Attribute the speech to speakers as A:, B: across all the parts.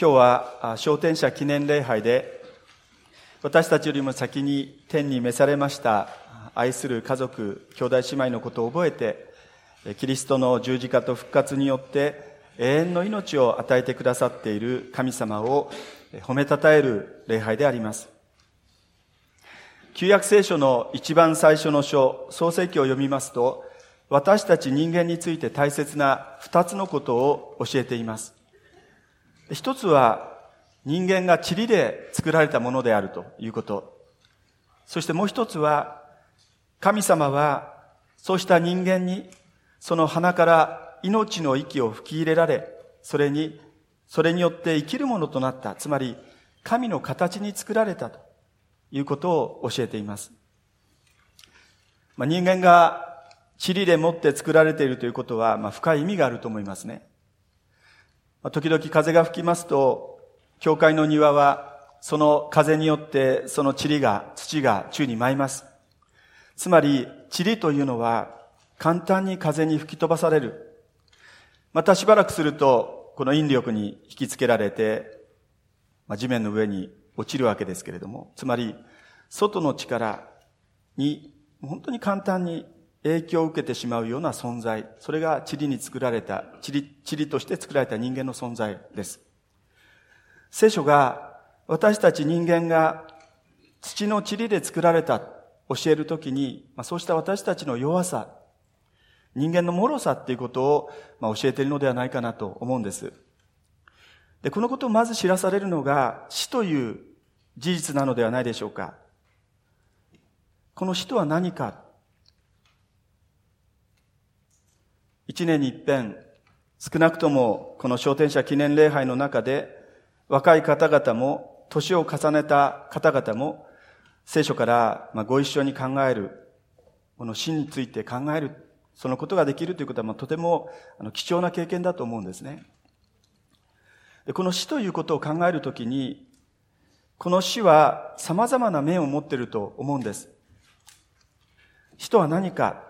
A: 今日は昇天者記念礼拝で私たちよりも先に天に召されました愛する家族、兄弟姉妹のことを覚えてキリストの十字架と復活によって永遠の命を与えてくださっている神様を褒めたたえる礼拝であります。旧約聖書の一番最初の書、創世記を読みますと、私たち人間について大切な二つのことを教えています。一つは人間が塵で作られたものであるということ。そしてもう一つは神様はそうした人間にその鼻から命の息を吹き入れられ、それに、それによって生きるものとなった。つまり神の形に作られたということを教えています。まあ、人間が塵でもって作られているということは、まあ、深い意味があると思いますね。時々風が吹きますと、教会の庭は、その風によってその塵が、土が宙に舞います。つまり、塵というのは、簡単に風に吹き飛ばされる。またしばらくすると、この引力に引きつけられて、まあ、地面の上に落ちるわけですけれども、つまり、外の力に、本当に簡単に影響を受けてしまうような存在。それが塵に作られた、塵、塵として作られた人間の存在です。聖書が私たち人間が土の塵で作られた教えるときに、まあ、そうした私たちの弱さ、人間の脆さっていうことを、まあ、教えているのではないかなと思うんです。で、このことをまず知らされるのが死という事実なのではないでしょうか。この死とは何か一年に一遍、少なくともこの昇天者記念礼拝の中で、若い方々も、年を重ねた方々も、聖書からご一緒に考える、この死について考える、そのことができるということはとても貴重な経験だと思うんですね。この死ということを考えるときに、この死は様々な面を持っていると思うんです。死とは何か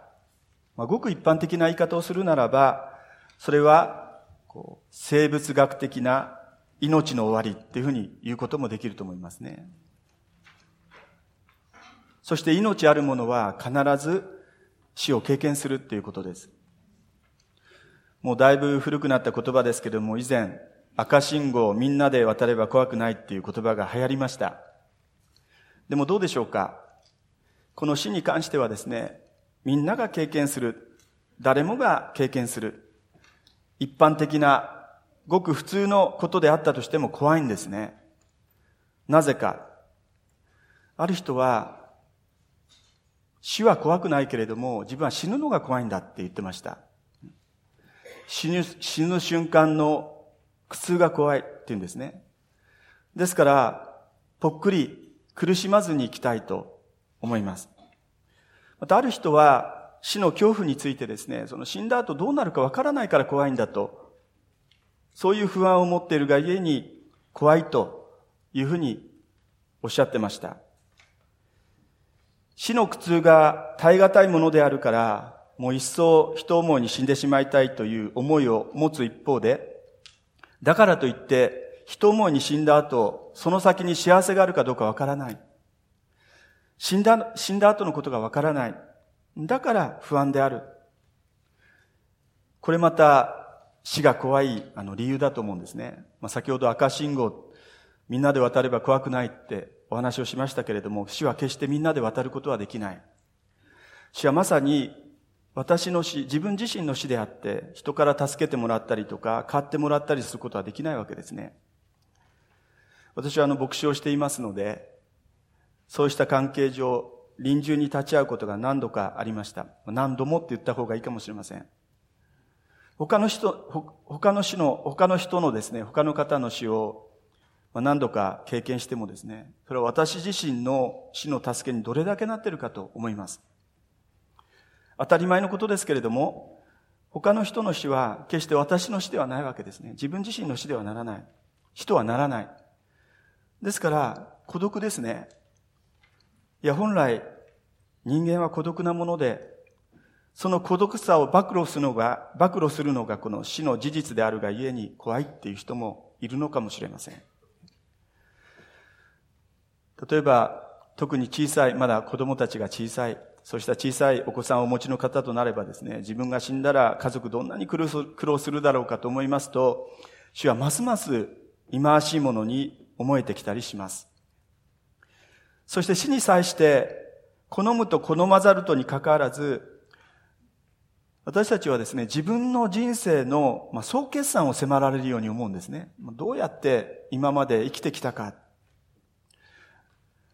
A: まあ、ごく一般的な言い方をするならば、それは、こう、生物学的な命の終わりっていうふうに言うこともできると思いますね。そして命あるものは必ず死を経験するっていうことです。もうだいぶ古くなった言葉ですけれども、以前、赤信号みんなで渡れば怖くないっていう言葉が流行りました。でもどうでしょうか？この死に関してはですね、みんなが経験する。誰もが経験する。一般的な、ごく普通のことであったとしても怖いんですね。なぜか。ある人は、死は怖くないけれども、自分は死ぬのが怖いんだって言ってました。死ぬ、死ぬ瞬間の苦痛が怖いって言うんですね。ですから、ぽっくり苦しまずに生きたいと思います。またある人は死の恐怖についてですね、その死んだ後どうなるかわからないから怖いんだと、そういう不安を持っているがゆえに怖いというふうにおっしゃってました。死の苦痛が耐え難いものであるから、もう一層人思いに死んでしまいたいという思いを持つ一方で、だからといって人思いに死んだ後、その先に幸せがあるかどうかわからない。死んだ、死んだ後のことがわからない。だから不安である。これまた死が怖いあの理由だと思うんですね。まあ、先ほど赤信号、みんなで渡れば怖くないってお話をしましたけれども、死は決してみんなで渡ることはできない。死はまさに私の死、自分自身の死であって、人から助けてもらったりとか、買ってもらったりすることはできないわけですね。私はあの牧師をしていますので、そうした関係上、臨終に立ち会うことが何度かありました。何度もって言った方がいいかもしれません。他の人、他の死の、他の人のですね、他の方の死を何度か経験してもですね、それは私自身の死の助けにどれだけなっているかと思います。当たり前のことですけれども、他の人の死は決して私の死ではないわけですね。自分自身の死ではならない。死とはならない。ですから、孤独ですね。いや、本来、人間は孤独なもので、その孤独さを暴露するのが、暴露するのがこの死の事実であるがゆえに怖いっていう人もいるのかもしれません。例えば、特に小さい、まだ子供たちが小さい、そうした小さいお子さんをお持ちの方となればですね、自分が死んだら家族どんなに苦労するだろうかと思いますと、主はますます忌まわしいものに思えてきたりします。そして死に際して、好むと好まざるとにかかわらず、私たちはですね、自分の人生の、総決算を迫られるように思うんですね。どうやって今まで生きてきたか。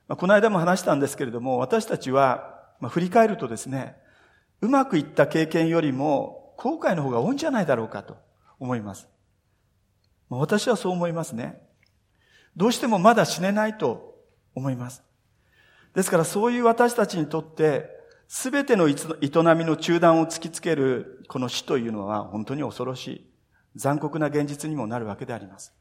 A: この間も話したんですけれども、私たちは、振り返るとですね、うまくいった経験よりも、後悔の方が多いんじゃないだろうかと思います。私はそう思いますね。どうしてもまだ死ねないと思います。ですからそういう私たちにとって、すべての営みの中断を突きつけるこの死というのは本当に恐ろしい、残酷な現実にもなるわけであります。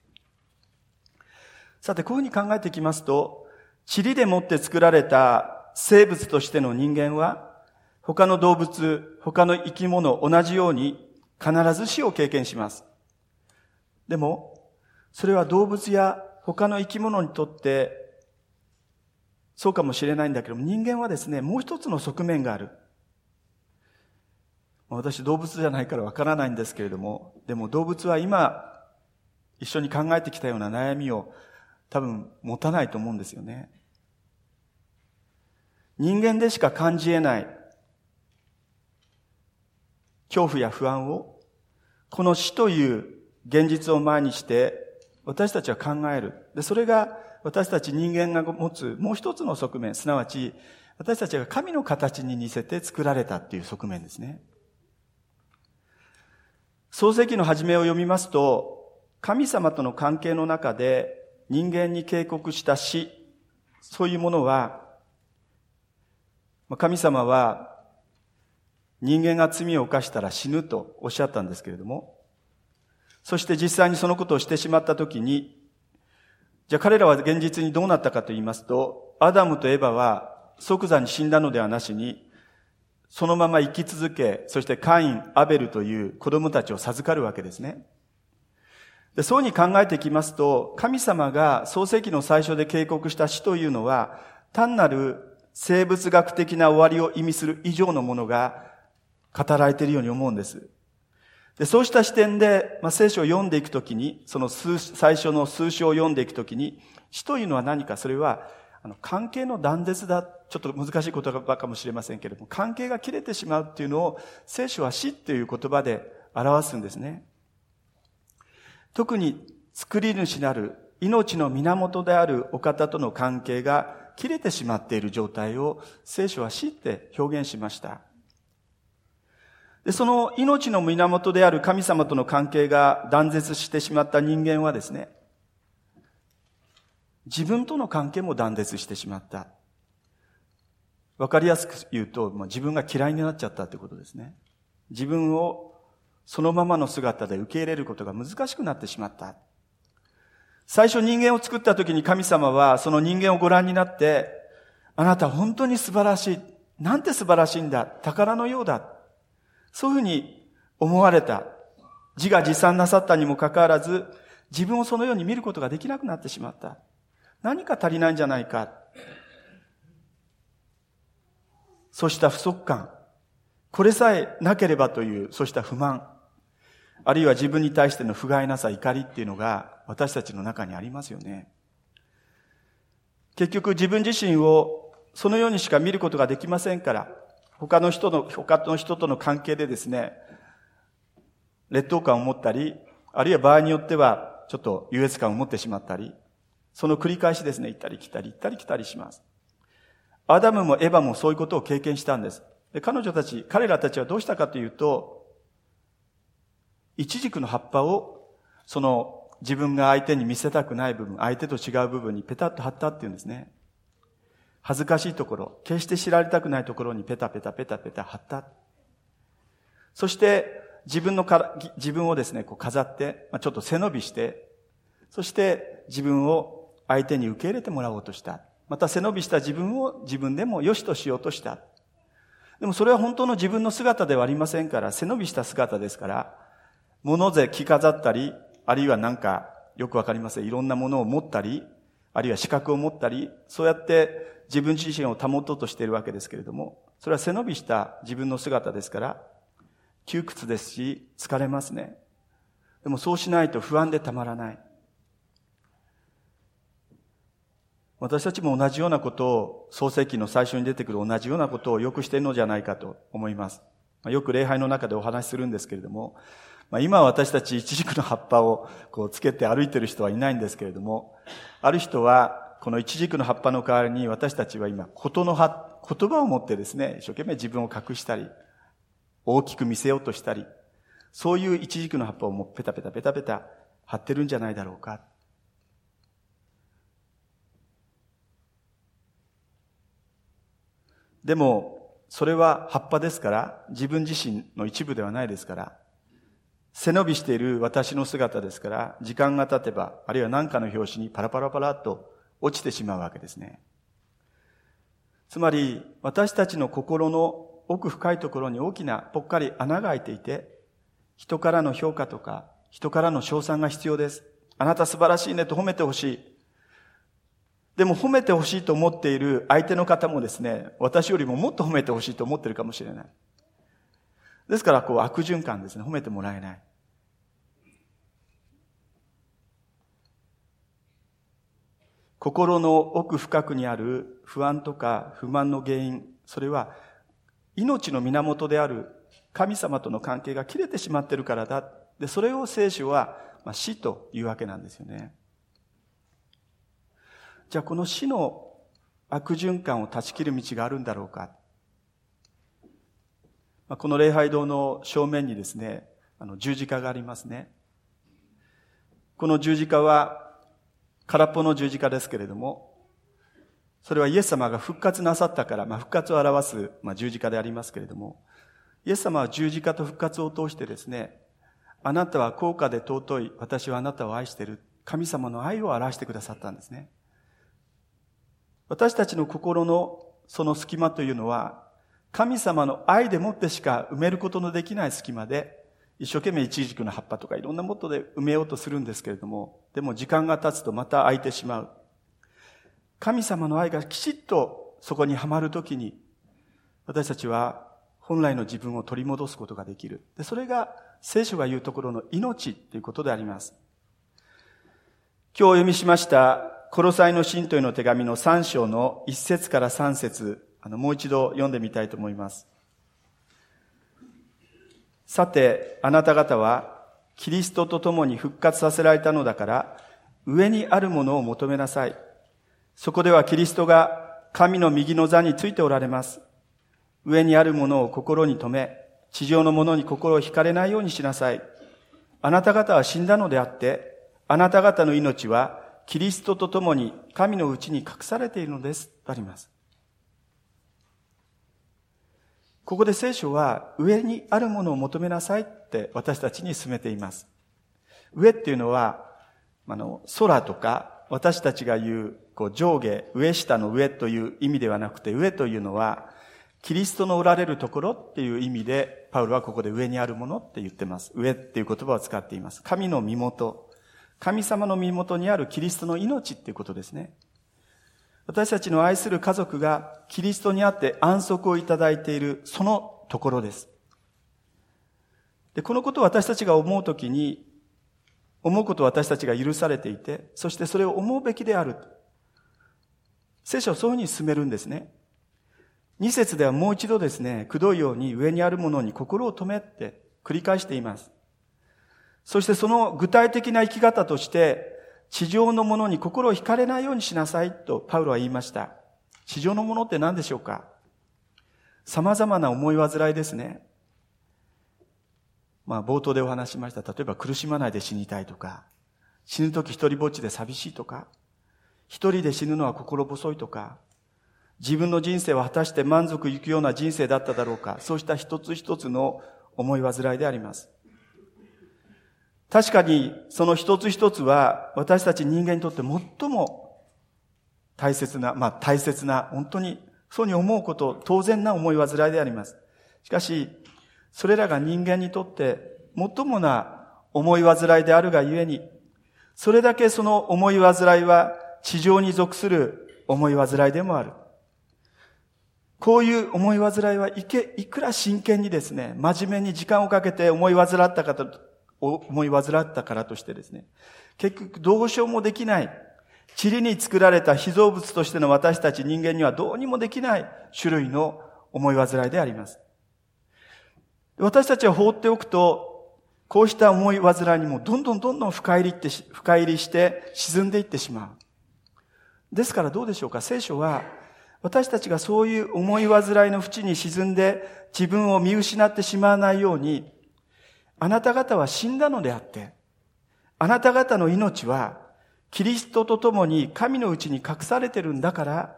A: さて、こういうふうに考えていきますと、塵でもって作られた生物としての人間は、他の動物、他の生き物、同じように必ず死を経験します。でも、それは動物や他の生き物にとってそうかもしれないんだけども、人間はですね、もう一つの側面がある。私動物じゃないからわからないんですけれども、でも動物は今、一緒に考えてきたような悩みを多分持たないと思うんですよね。人間でしか感じ得ない恐怖や不安を、この死という現実を前にして、私たちは考える。で、それが私たち人間が持つもう一つの側面、すなわち、私たちが神の形に似せて作られたっていう側面ですね。創世記の始めを読みますと、神様との関係の中で人間に警告した死、そういうものは、神様は人間が罪を犯したら死ぬとおっしゃったんですけれども、そして実際にそのことをしてしまったときに、じゃあ彼らは現実にどうなったかと言いますと、アダムとエバは即座に死んだのではなしに、そのまま生き続け、そしてカイン、アベルという子供たちを授かるわけですね。でそうに考えていきますと、神様が創世記の最初で警告した死というのは、単なる生物学的な終わりを意味する以上のものが語られているように思うんです。で、そうした視点で、まあ、聖書を読んでいくときに、その数、最初の数章を読んでいくときに、死というのは何か、それは、あの、関係の断絶だ。ちょっと難しい言葉かもしれませんけれども、関係が切れてしまうっていうのを、聖書は死っていう言葉で表すんですね。特に、作り主なる命の源であるお方との関係が切れてしまっている状態を聖書は死って表現しました。で、その命の源である神様との関係が断絶してしまった人間はですね、自分との関係も断絶してしまった。わかりやすく言うと、まあ、自分が嫌いになっちゃったってことですね。自分をそのままの姿で受け入れることが難しくなってしまった。最初人間を作った時に神様はその人間をご覧になって、あなた本当に素晴らしい。なんて素晴らしいんだ。宝のようだ。そういうふうに思われた。自画自賛なさったにもかかわらず、自分をそのように見ることができなくなってしまった。何か足りないんじゃないか。そうした不足感。これさえなければという、そうした不満。あるいは自分に対しての不甲斐なさ、怒りっていうのが私たちの中にありますよね。結局自分自身をそのようにしか見ることができませんから、他の人の、他の人との関係でですね、劣等感を持ったり、あるいは場合によっては、ちょっと優越感を持ってしまったり、その繰り返しですね、行ったり来たり、行ったり来たりします。アダムもエヴァもそういうことを経験したんです。で彼女たち、彼らたちはどうしたかというと、一軸の葉っぱを、その自分が相手に見せたくない部分、相手と違う部分にペタッと貼ったっていうんですね。恥ずかしいところ、決して知られたくないところにペタペタペタペタ貼った。そして、自分のから、自分をですね、こう飾って、まあ、ちょっと背伸びして、そして自分を相手に受け入れてもらおうとした。また背伸びした自分を自分でも良しとしようとした。でもそれは本当の自分の姿ではありませんから、背伸びした姿ですから、物で着飾ったり、あるいはなんかよくわかりません。いろんなものを持ったり、あるいは資格を持ったり、そうやって自分自身を保とうとしているわけですけれども、それは背伸びした自分の姿ですから、窮屈ですし、疲れますね。でもそうしないと不安でたまらない。私たちも同じようなことを、創世記の最初に出てくる同じようなことをよくしているのじゃないかと思います。よく礼拝の中でお話しするんですけれども、まあ、今私たち一軸の葉っぱをこうつけて歩いている人はいないんですけれども、ある人はこの一軸の葉っぱの代わりに私たちは今、言の葉、言葉を持ってですね、一生懸命自分を隠したり、大きく見せようとしたり、そういう一軸の葉っぱをもうペタペタペタペタ貼ってるんじゃないだろうか。でも、それは葉っぱですから、自分自身の一部ではないですから、背伸びしている私の姿ですから、時間が経てば、あるいは何かの拍子にパラパラパラっと落ちてしまうわけですね。つまり、私たちの心の奥深いところに大きなぽっかり穴が開いていて、人からの評価とか、人からの称賛が必要です。あなた素晴らしいねと褒めてほしい。でも褒めてほしいと思っている相手の方もですね、私よりももっと褒めてほしいと思ってるかもしれない。ですから、こう悪循環ですね。褒めてもらえない。心の奥深くにある不安とか不満の原因、それは命の源である神様との関係が切れてしまっているからだ。で、それを聖書は、まあ、死というわけなんですよね。じゃあこの死の悪循環を断ち切る道があるんだろうかま。この礼拝堂の正面にですね、あの十字架がありますね。この十字架は空っぽの十字架ですけれども、それはイエス様が復活なさったから、まあ、復活を表す、まあ、十字架でありますけれども、イエス様は十字架と復活を通してですね、あなたは高価で尊い、私はあなたを愛している、神様の愛を表してくださったんですね。私たちの心のその隙間というのは、神様の愛でもってしか埋めることのできない隙間で、一生懸命一軸の葉っぱとかいろんなもとで埋めようとするんですけれども、でも時間が経つとまた開いてしまう。神様の愛がきちっとそこにはまるときに、私たちは本来の自分を取り戻すことができる。で、それが聖書が言うところの命ということであります。今日お読みしました、コロサイの信徒への手紙の3章の1節から3節あの、もう一度読んでみたいと思います。さて、あなた方は、キリストと共に復活させられたのだから、上にあるものを求めなさい。そこではキリストが神の右の座についておられます。上にあるものを心に留め、地上のものに心を惹かれないようにしなさい。あなた方は死んだのであって、あなた方の命はキリストと共に神のうちに隠されているのです。とあります。ここで聖書は上にあるものを求めなさいって私たちに進めています。上っていうのは、あの、空とか私たちが言うこう上下、上下の上という意味ではなくて、上というのは、キリストのおられるところっていう意味で、パウロはここで上にあるものって言ってます。上っていう言葉を使っています。神の身元。神様の身元にあるキリストの命っていうことですね。私たちの愛する家族がキリストにあって安息をいただいているそのところです。で、このことを私たちが思うときに、思うことを私たちが許されていて、そしてそれを思うべきである。聖書はそういうふうに進めるんですね。二節ではもう一度ですね、くどいように上にあるものに心を止めって繰り返しています。そしてその具体的な生き方として、地上のものに心を惹かれないようにしなさいとパウロは言いました。地上のものって何でしょうか？様々な思い煩いですね。まあ冒頭でお話しました。例えば苦しまないで死にたいとか、死ぬ時一人ぼっちで寂しいとか、一人で死ぬのは心細いとか、自分の人生は果たして満足いくような人生だっただろうか、そうした一つ一つの思い煩いであります。確かにその一つ一つは私たち人間にとって最も大切な、まあ大切な、本当にそうに思うこと、当然な思い煩いであります。しかし、それらが人間にとって最もな思い煩いであるがゆえに、それだけその思い煩いは地上に属する思い煩いでもある。こういう思い煩いはいけ、いくら真剣にですね、真面目に時間をかけて思い煩ったかと、思い煩ったからとしてですね、結局どうしようもできない、塵に作られた被造物としての私たち人間にはどうにもできない種類の思い煩いであります。私たちは放っておくと、こうした思い煩いにもどんどんどんどん深入りって、深入りして沈んでいってしまう。ですからどうでしょうか？聖書は、私たちがそういう思い煩いの淵に沈んで自分を見失ってしまわないように、あなた方は死んだのであって、あなた方の命はキリストと共に神のうちに隠されてるんだから、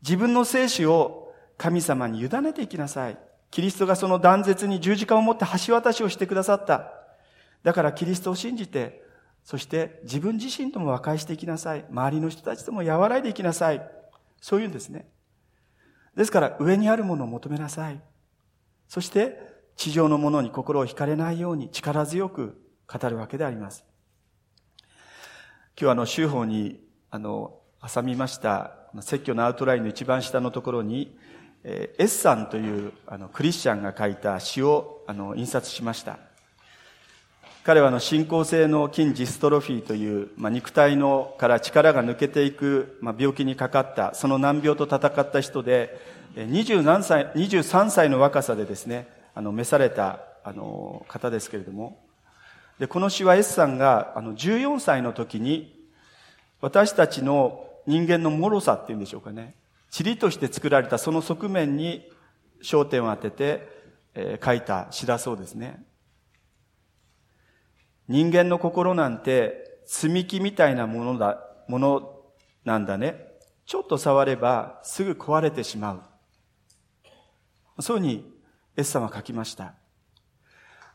A: 自分の生死を神様に委ねていきなさい。キリストがその断絶に十字架を持って橋渡しをしてくださった。だからキリストを信じて、そして自分自身とも和解していきなさい。周りの人たちとも和らいでいきなさい。そういうんですね。ですから上にあるものを求めなさい。そして地上のものに心を惹かれないように力強く語るわけであります。今日はあの、修法に、あの、挟みました、説教のアウトラインの一番下のところに、えー、エッサンというあのクリスチャンが書いた詩をあの印刷しました。彼はあの進行性の筋ジストロフィーという、まあ、肉体のから力が抜けていく、まあ、病気にかかった、その難病と戦った人で、20何歳、23歳の若さでですね、あの召されたあの方ですけれども、で、この詩は S さんが、あの、14歳の時に、私たちの人間の脆さっていうんでしょうかね。塵として作られたその側面に焦点を当てて、えー、書いた詩だそうですね。人間の心なんて積み木みたいなものだ、ものなんだね。ちょっと触ればすぐ壊れてしまう。そういうふうに S さんは書きました。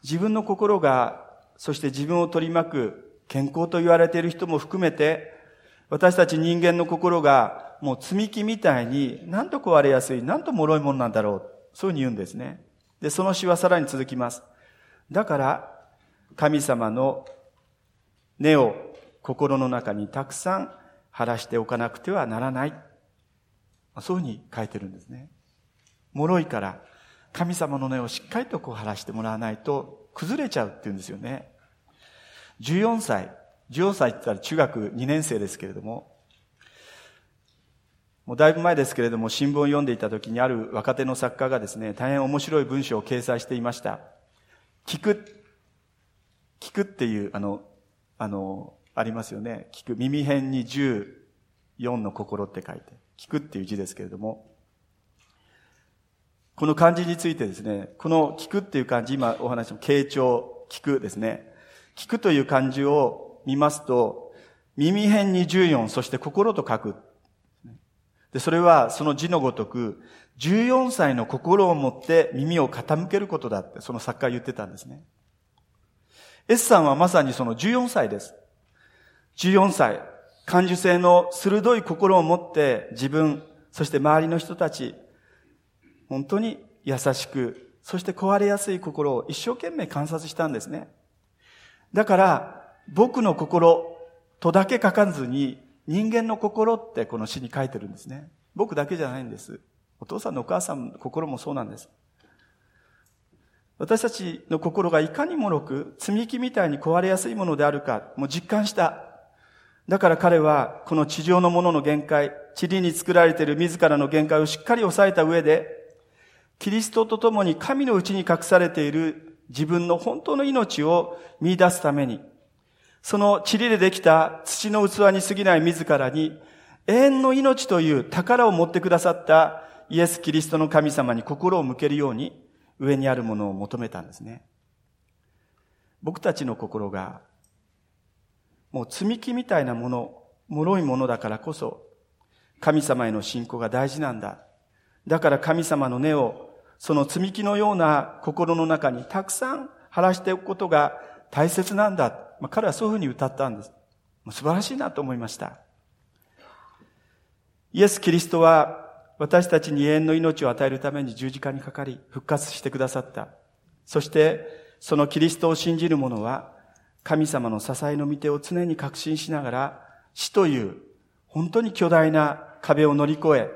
A: 自分の心がそして自分を取り巻く健康と言われている人も含めて、私たち人間の心がもう積み木みたいになんと壊れやすい、なんと脆いものなんだろう。そういうふうに言うんですね。で、その詩はさらに続きます。だから、神様の根を心の中にたくさん晴らしておかなくてはならない。そういうふうに書いてるんですね。脆いから、神様の根をしっかりとこう晴らしてもらわないと崩れちゃうって言うんですよね。14歳、14歳って言ったら中学2年生ですけれども、もうだいぶ前ですけれども、新聞を読んでいた時にある若手の作家がですね、大変面白い文章を掲載していました。聞く、聞くっていう、あの、あの、ありますよね。聞く、耳辺に14の心って書いて、聞くっていう字ですけれども、この漢字についてですね、この聞くっていう漢字、今お話の傾聴、聞くですね。聞くという漢字を見ますと、耳辺に14、そして心と書く。で、それはその字のごとく、14歳の心を持って耳を傾けることだって、その作家は言ってたんですね。S さんはまさにその14歳です。14歳、感受性の鋭い心を持って自分、そして周りの人たち、本当に優しく、そして壊れやすい心を一生懸命観察したんですね。だから、僕の心とだけ書かずに、人間の心ってこの詩に書いてるんですね。僕だけじゃないんです。お父さんのお母さんの心もそうなんです。私たちの心がいかにもろく、積み木みたいに壊れやすいものであるか、もう実感した。だから彼は、この地上のものの限界、塵に作られている自らの限界をしっかり抑えた上で、キリストと共に神のうちに隠されている自分の本当の命を見出すために、その塵でできた土の器に過ぎない自らに、永遠の命という宝を持ってくださったイエス・キリストの神様に心を向けるように、上にあるものを求めたんですね。僕たちの心が、もう積み木みたいなもの、脆いものだからこそ、神様への信仰が大事なんだ。だから神様の根をその積み木のような心の中にたくさん晴らしておくことが大切なんだ。まあ、彼はそういうふうに歌ったんです。素晴らしいなと思いました。イエス・キリストは私たちに永遠の命を与えるために十字架にかかり復活してくださった。そしてそのキリストを信じる者は神様の支えの御手を常に確信しながら、死という本当に巨大な壁を乗り越え、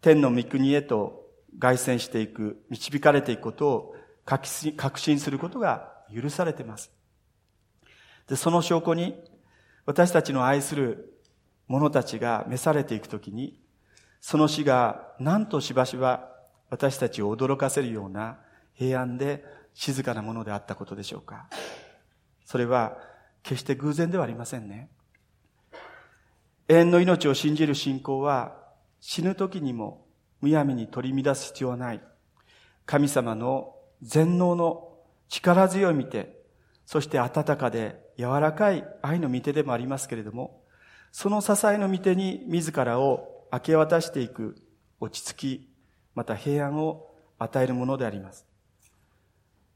A: 天の御国へと凱旋していく、導かれていくことを確信することが許されています。で、その証拠に、私たちの愛する者たちが召されていくときに、その死がなんとしばしば私たちを驚かせるような平安で静かなものであったことでしょうか。それは決して偶然ではありませんね。永遠の命を信じる信仰は死ぬ時にもむやみに取り乱す必要はない。神様の全能の力強い見て、そして温かで柔らかい愛の御手でもありますけれども、その支えの御手に自らを明け渡していく落ち着き、また平安を与えるものであります。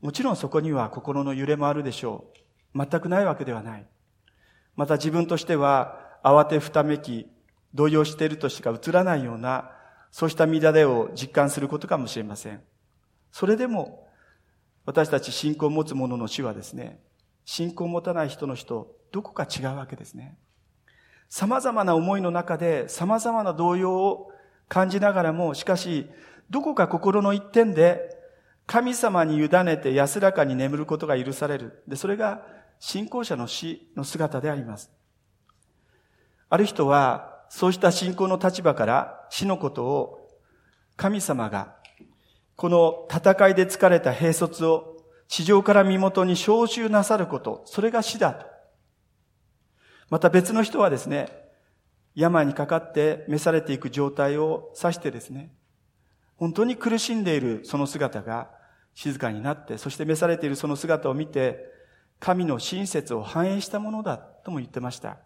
A: もちろんそこには心の揺れもあるでしょう。全くないわけではない。また自分としては慌てふためき、動揺しているとしか映らないような、そうした乱れを実感することかもしれません。それでも、私たち信仰を持つ者の死はですね、信仰を持たない人の人、どこか違うわけですね。様々な思いの中で様々な動揺を感じながらも、しかし、どこか心の一点で、神様に委ねて安らかに眠ることが許される。で、それが信仰者の死の姿であります。ある人は、そうした信仰の立場から死のことを神様がこの戦いで疲れた兵卒を地上から身元に召集なさること、それが死だと。また別の人はですね、病にかかって召されていく状態を指してですね、本当に苦しんでいるその姿が静かになって、そして召されているその姿を見て、神の親切を反映したものだとも言ってました。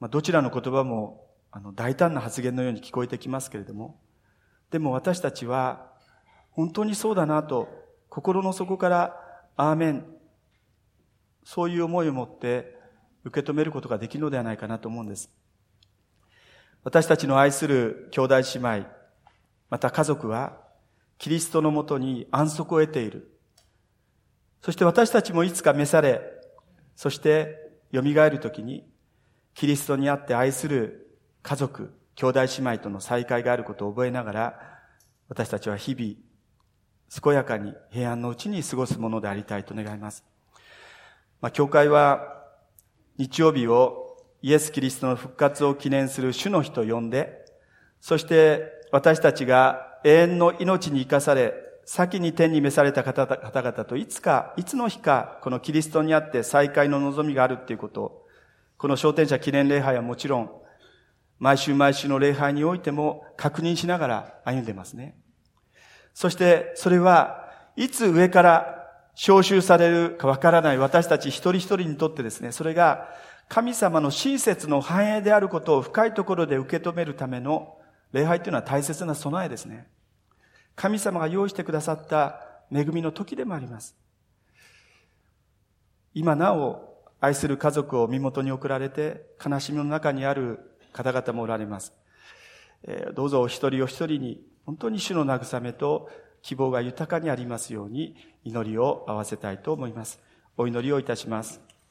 A: まあ、どちらの言葉もあの大胆な発言のように聞こえてきますけれども、でも私たちは本当にそうだなと心の底からアーメン、そういう思いを持って受け止めることができるのではないかなと思うんです。私たちの愛する兄弟姉妹、また家族はキリストのもとに安息を得ている。そして私たちもいつか召され、そして蘇るときにキリストにあって愛する家族、兄弟姉妹との再会があることを覚えながら、私たちは日々、健やかに平安のうちに過ごすものでありたいと願います。まあ、教会は日曜日をイエス・キリストの復活を記念する主の日と呼んで、そして私たちが永遠の命に生かされ、先に天に召された方々といつか、いつの日か、このキリストにあって再会の望みがあるっていうことを、この昇天者記念礼拝はもちろん、毎週毎週の礼拝においても確認しながら歩んでますね。そしてそれはいつ上から召集されるかわからない私たち一人一人にとってですね、それが神様の親切の繁栄であることを深いところで受け止めるための礼拝というのは大切な備えですね。神様が用意してくださった恵みの時でもあります。今なお愛する家族を身元に送られて悲しみの中にある方々もおられます。どうぞお一人お一人に本当に主の慰めと希望が豊かにありますように祈りを合わせたいと思います。お祈りをいたします。